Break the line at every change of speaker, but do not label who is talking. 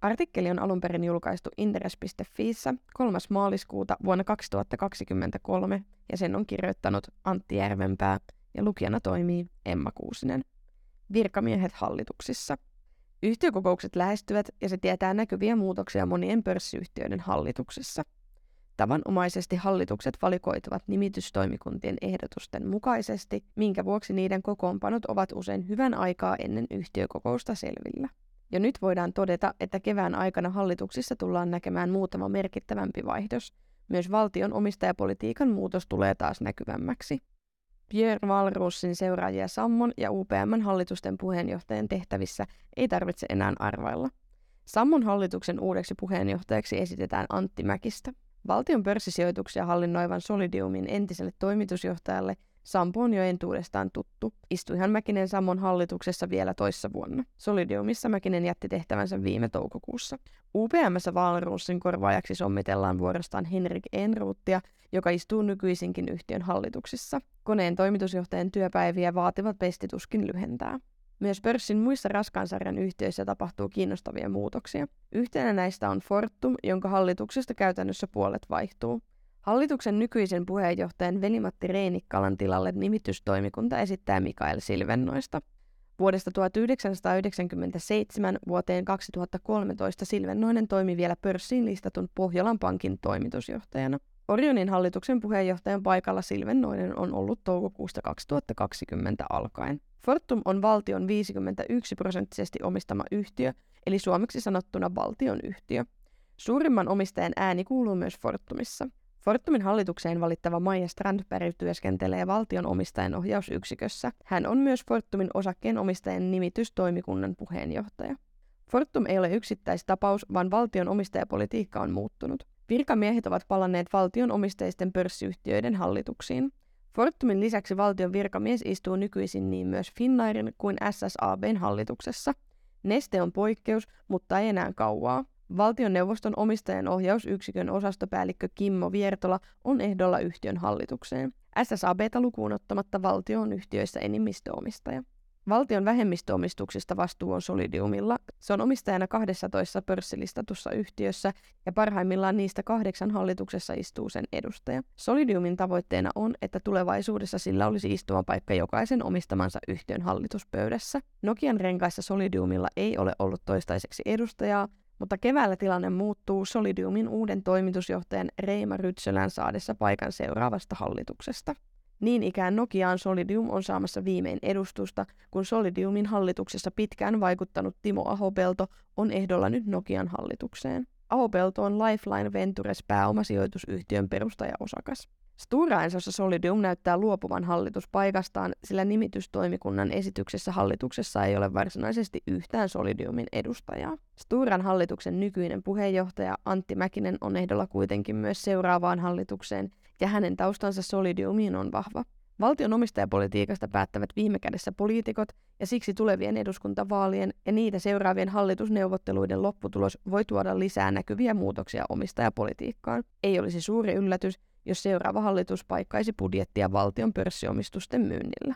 Artikkeli on alun perin julkaistu interes.fiissä 3. maaliskuuta vuonna 2023 ja sen on kirjoittanut Antti Järvenpää ja lukijana toimii Emma Kuusinen. Virkamiehet hallituksissa. Yhtiökokoukset lähestyvät ja se tietää näkyviä muutoksia monien pörssiyhtiöiden hallituksessa. Tavanomaisesti hallitukset valikoituvat nimitystoimikuntien ehdotusten mukaisesti, minkä vuoksi niiden kokoonpanot ovat usein hyvän aikaa ennen yhtiökokousta selvillä. Jo nyt voidaan todeta, että kevään aikana hallituksissa tullaan näkemään muutama merkittävämpi vaihdos. Myös valtion omistajapolitiikan muutos tulee taas näkyvämmäksi. Pierre Valrussin seuraajia Sammon ja UPMn hallitusten puheenjohtajan tehtävissä ei tarvitse enää arvailla. Sammon hallituksen uudeksi puheenjohtajaksi esitetään Antti Mäkistä. Valtion pörssisijoituksia hallinnoivan Solidiumin entiselle toimitusjohtajalle Sampo on jo entuudestaan tuttu. Istuihan Mäkinen Sammon hallituksessa vielä toissa vuonna. Solidiumissa Mäkinen jätti tehtävänsä viime toukokuussa. UPMssä Valrussin korvaajaksi sommitellaan vuorostaan Henrik Enruuttia, joka istuu nykyisinkin yhtiön hallituksissa. Koneen toimitusjohtajan työpäiviä vaativat pestituskin lyhentää. Myös pörssin muissa raskaansarjan yhtiöissä tapahtuu kiinnostavia muutoksia. Yhtenä näistä on Fortum, jonka hallituksesta käytännössä puolet vaihtuu. Hallituksen nykyisen puheenjohtajan Velimatti Reinikkalan tilalle nimitystoimikunta esittää Mikael Silvennoista. Vuodesta 1997 vuoteen 2013 Silvennoinen toimi vielä pörssiin listatun Pohjolan pankin toimitusjohtajana. Orionin hallituksen puheenjohtajan paikalla Silvennoinen on ollut toukokuusta 2020 alkaen. Fortum on valtion 51 prosenttisesti omistama yhtiö, eli suomeksi sanottuna valtion yhtiö. Suurimman omistajan ääni kuuluu myös Fortumissa. Fortumin hallitukseen valittava Maija Strandberg työskentelee valtion omistajan ohjausyksikössä. Hän on myös Fortumin osakkeen omistajan nimitystoimikunnan puheenjohtaja. Fortum ei ole yksittäistapaus, vaan valtion omistajapolitiikka on muuttunut. Virkamiehet ovat palanneet valtion omisteisten pörssiyhtiöiden hallituksiin. Fortumin lisäksi valtion virkamies istuu nykyisin niin myös Finnairin kuin SSABn hallituksessa. Neste on poikkeus, mutta ei enää kauaa. Valtioneuvoston omistajan ohjausyksikön osastopäällikkö Kimmo Viertola on ehdolla yhtiön hallitukseen. SSABta lukuun ottamatta valtio on yhtiöissä enemmistöomistaja. Valtion vähemmistöomistuksista vastuu on Solidiumilla. Se on omistajana 12 pörssilistatussa yhtiössä ja parhaimmillaan niistä kahdeksan hallituksessa istuu sen edustaja. Solidiumin tavoitteena on, että tulevaisuudessa sillä olisi paikka jokaisen omistamansa yhtiön hallituspöydässä. Nokian renkaissa Solidiumilla ei ole ollut toistaiseksi edustajaa, mutta keväällä tilanne muuttuu Solidiumin uuden toimitusjohtajan Reima Rytsölän saadessa paikan seuraavasta hallituksesta. Niin ikään Nokiaan Solidium on saamassa viimein edustusta, kun Solidiumin hallituksessa pitkään vaikuttanut Timo Ahopelto on ehdolla nyt Nokian hallitukseen. Ahopelto on Lifeline Ventures pääomasijoitusyhtiön perustajaosakas. Stura Ensossa Solidium näyttää luopuvan hallituspaikastaan, sillä nimitystoimikunnan esityksessä hallituksessa ei ole varsinaisesti yhtään Solidiumin edustajaa. Sturan hallituksen nykyinen puheenjohtaja Antti Mäkinen on ehdolla kuitenkin myös seuraavaan hallitukseen, ja hänen taustansa Solidiumiin on vahva. Valtion omistajapolitiikasta päättävät viime kädessä poliitikot, ja siksi tulevien eduskuntavaalien ja niitä seuraavien hallitusneuvotteluiden lopputulos voi tuoda lisää näkyviä muutoksia omistajapolitiikkaan. Ei olisi suuri yllätys, jos seuraava hallitus paikkaisi budjettia valtion pörssiomistusten myynnillä.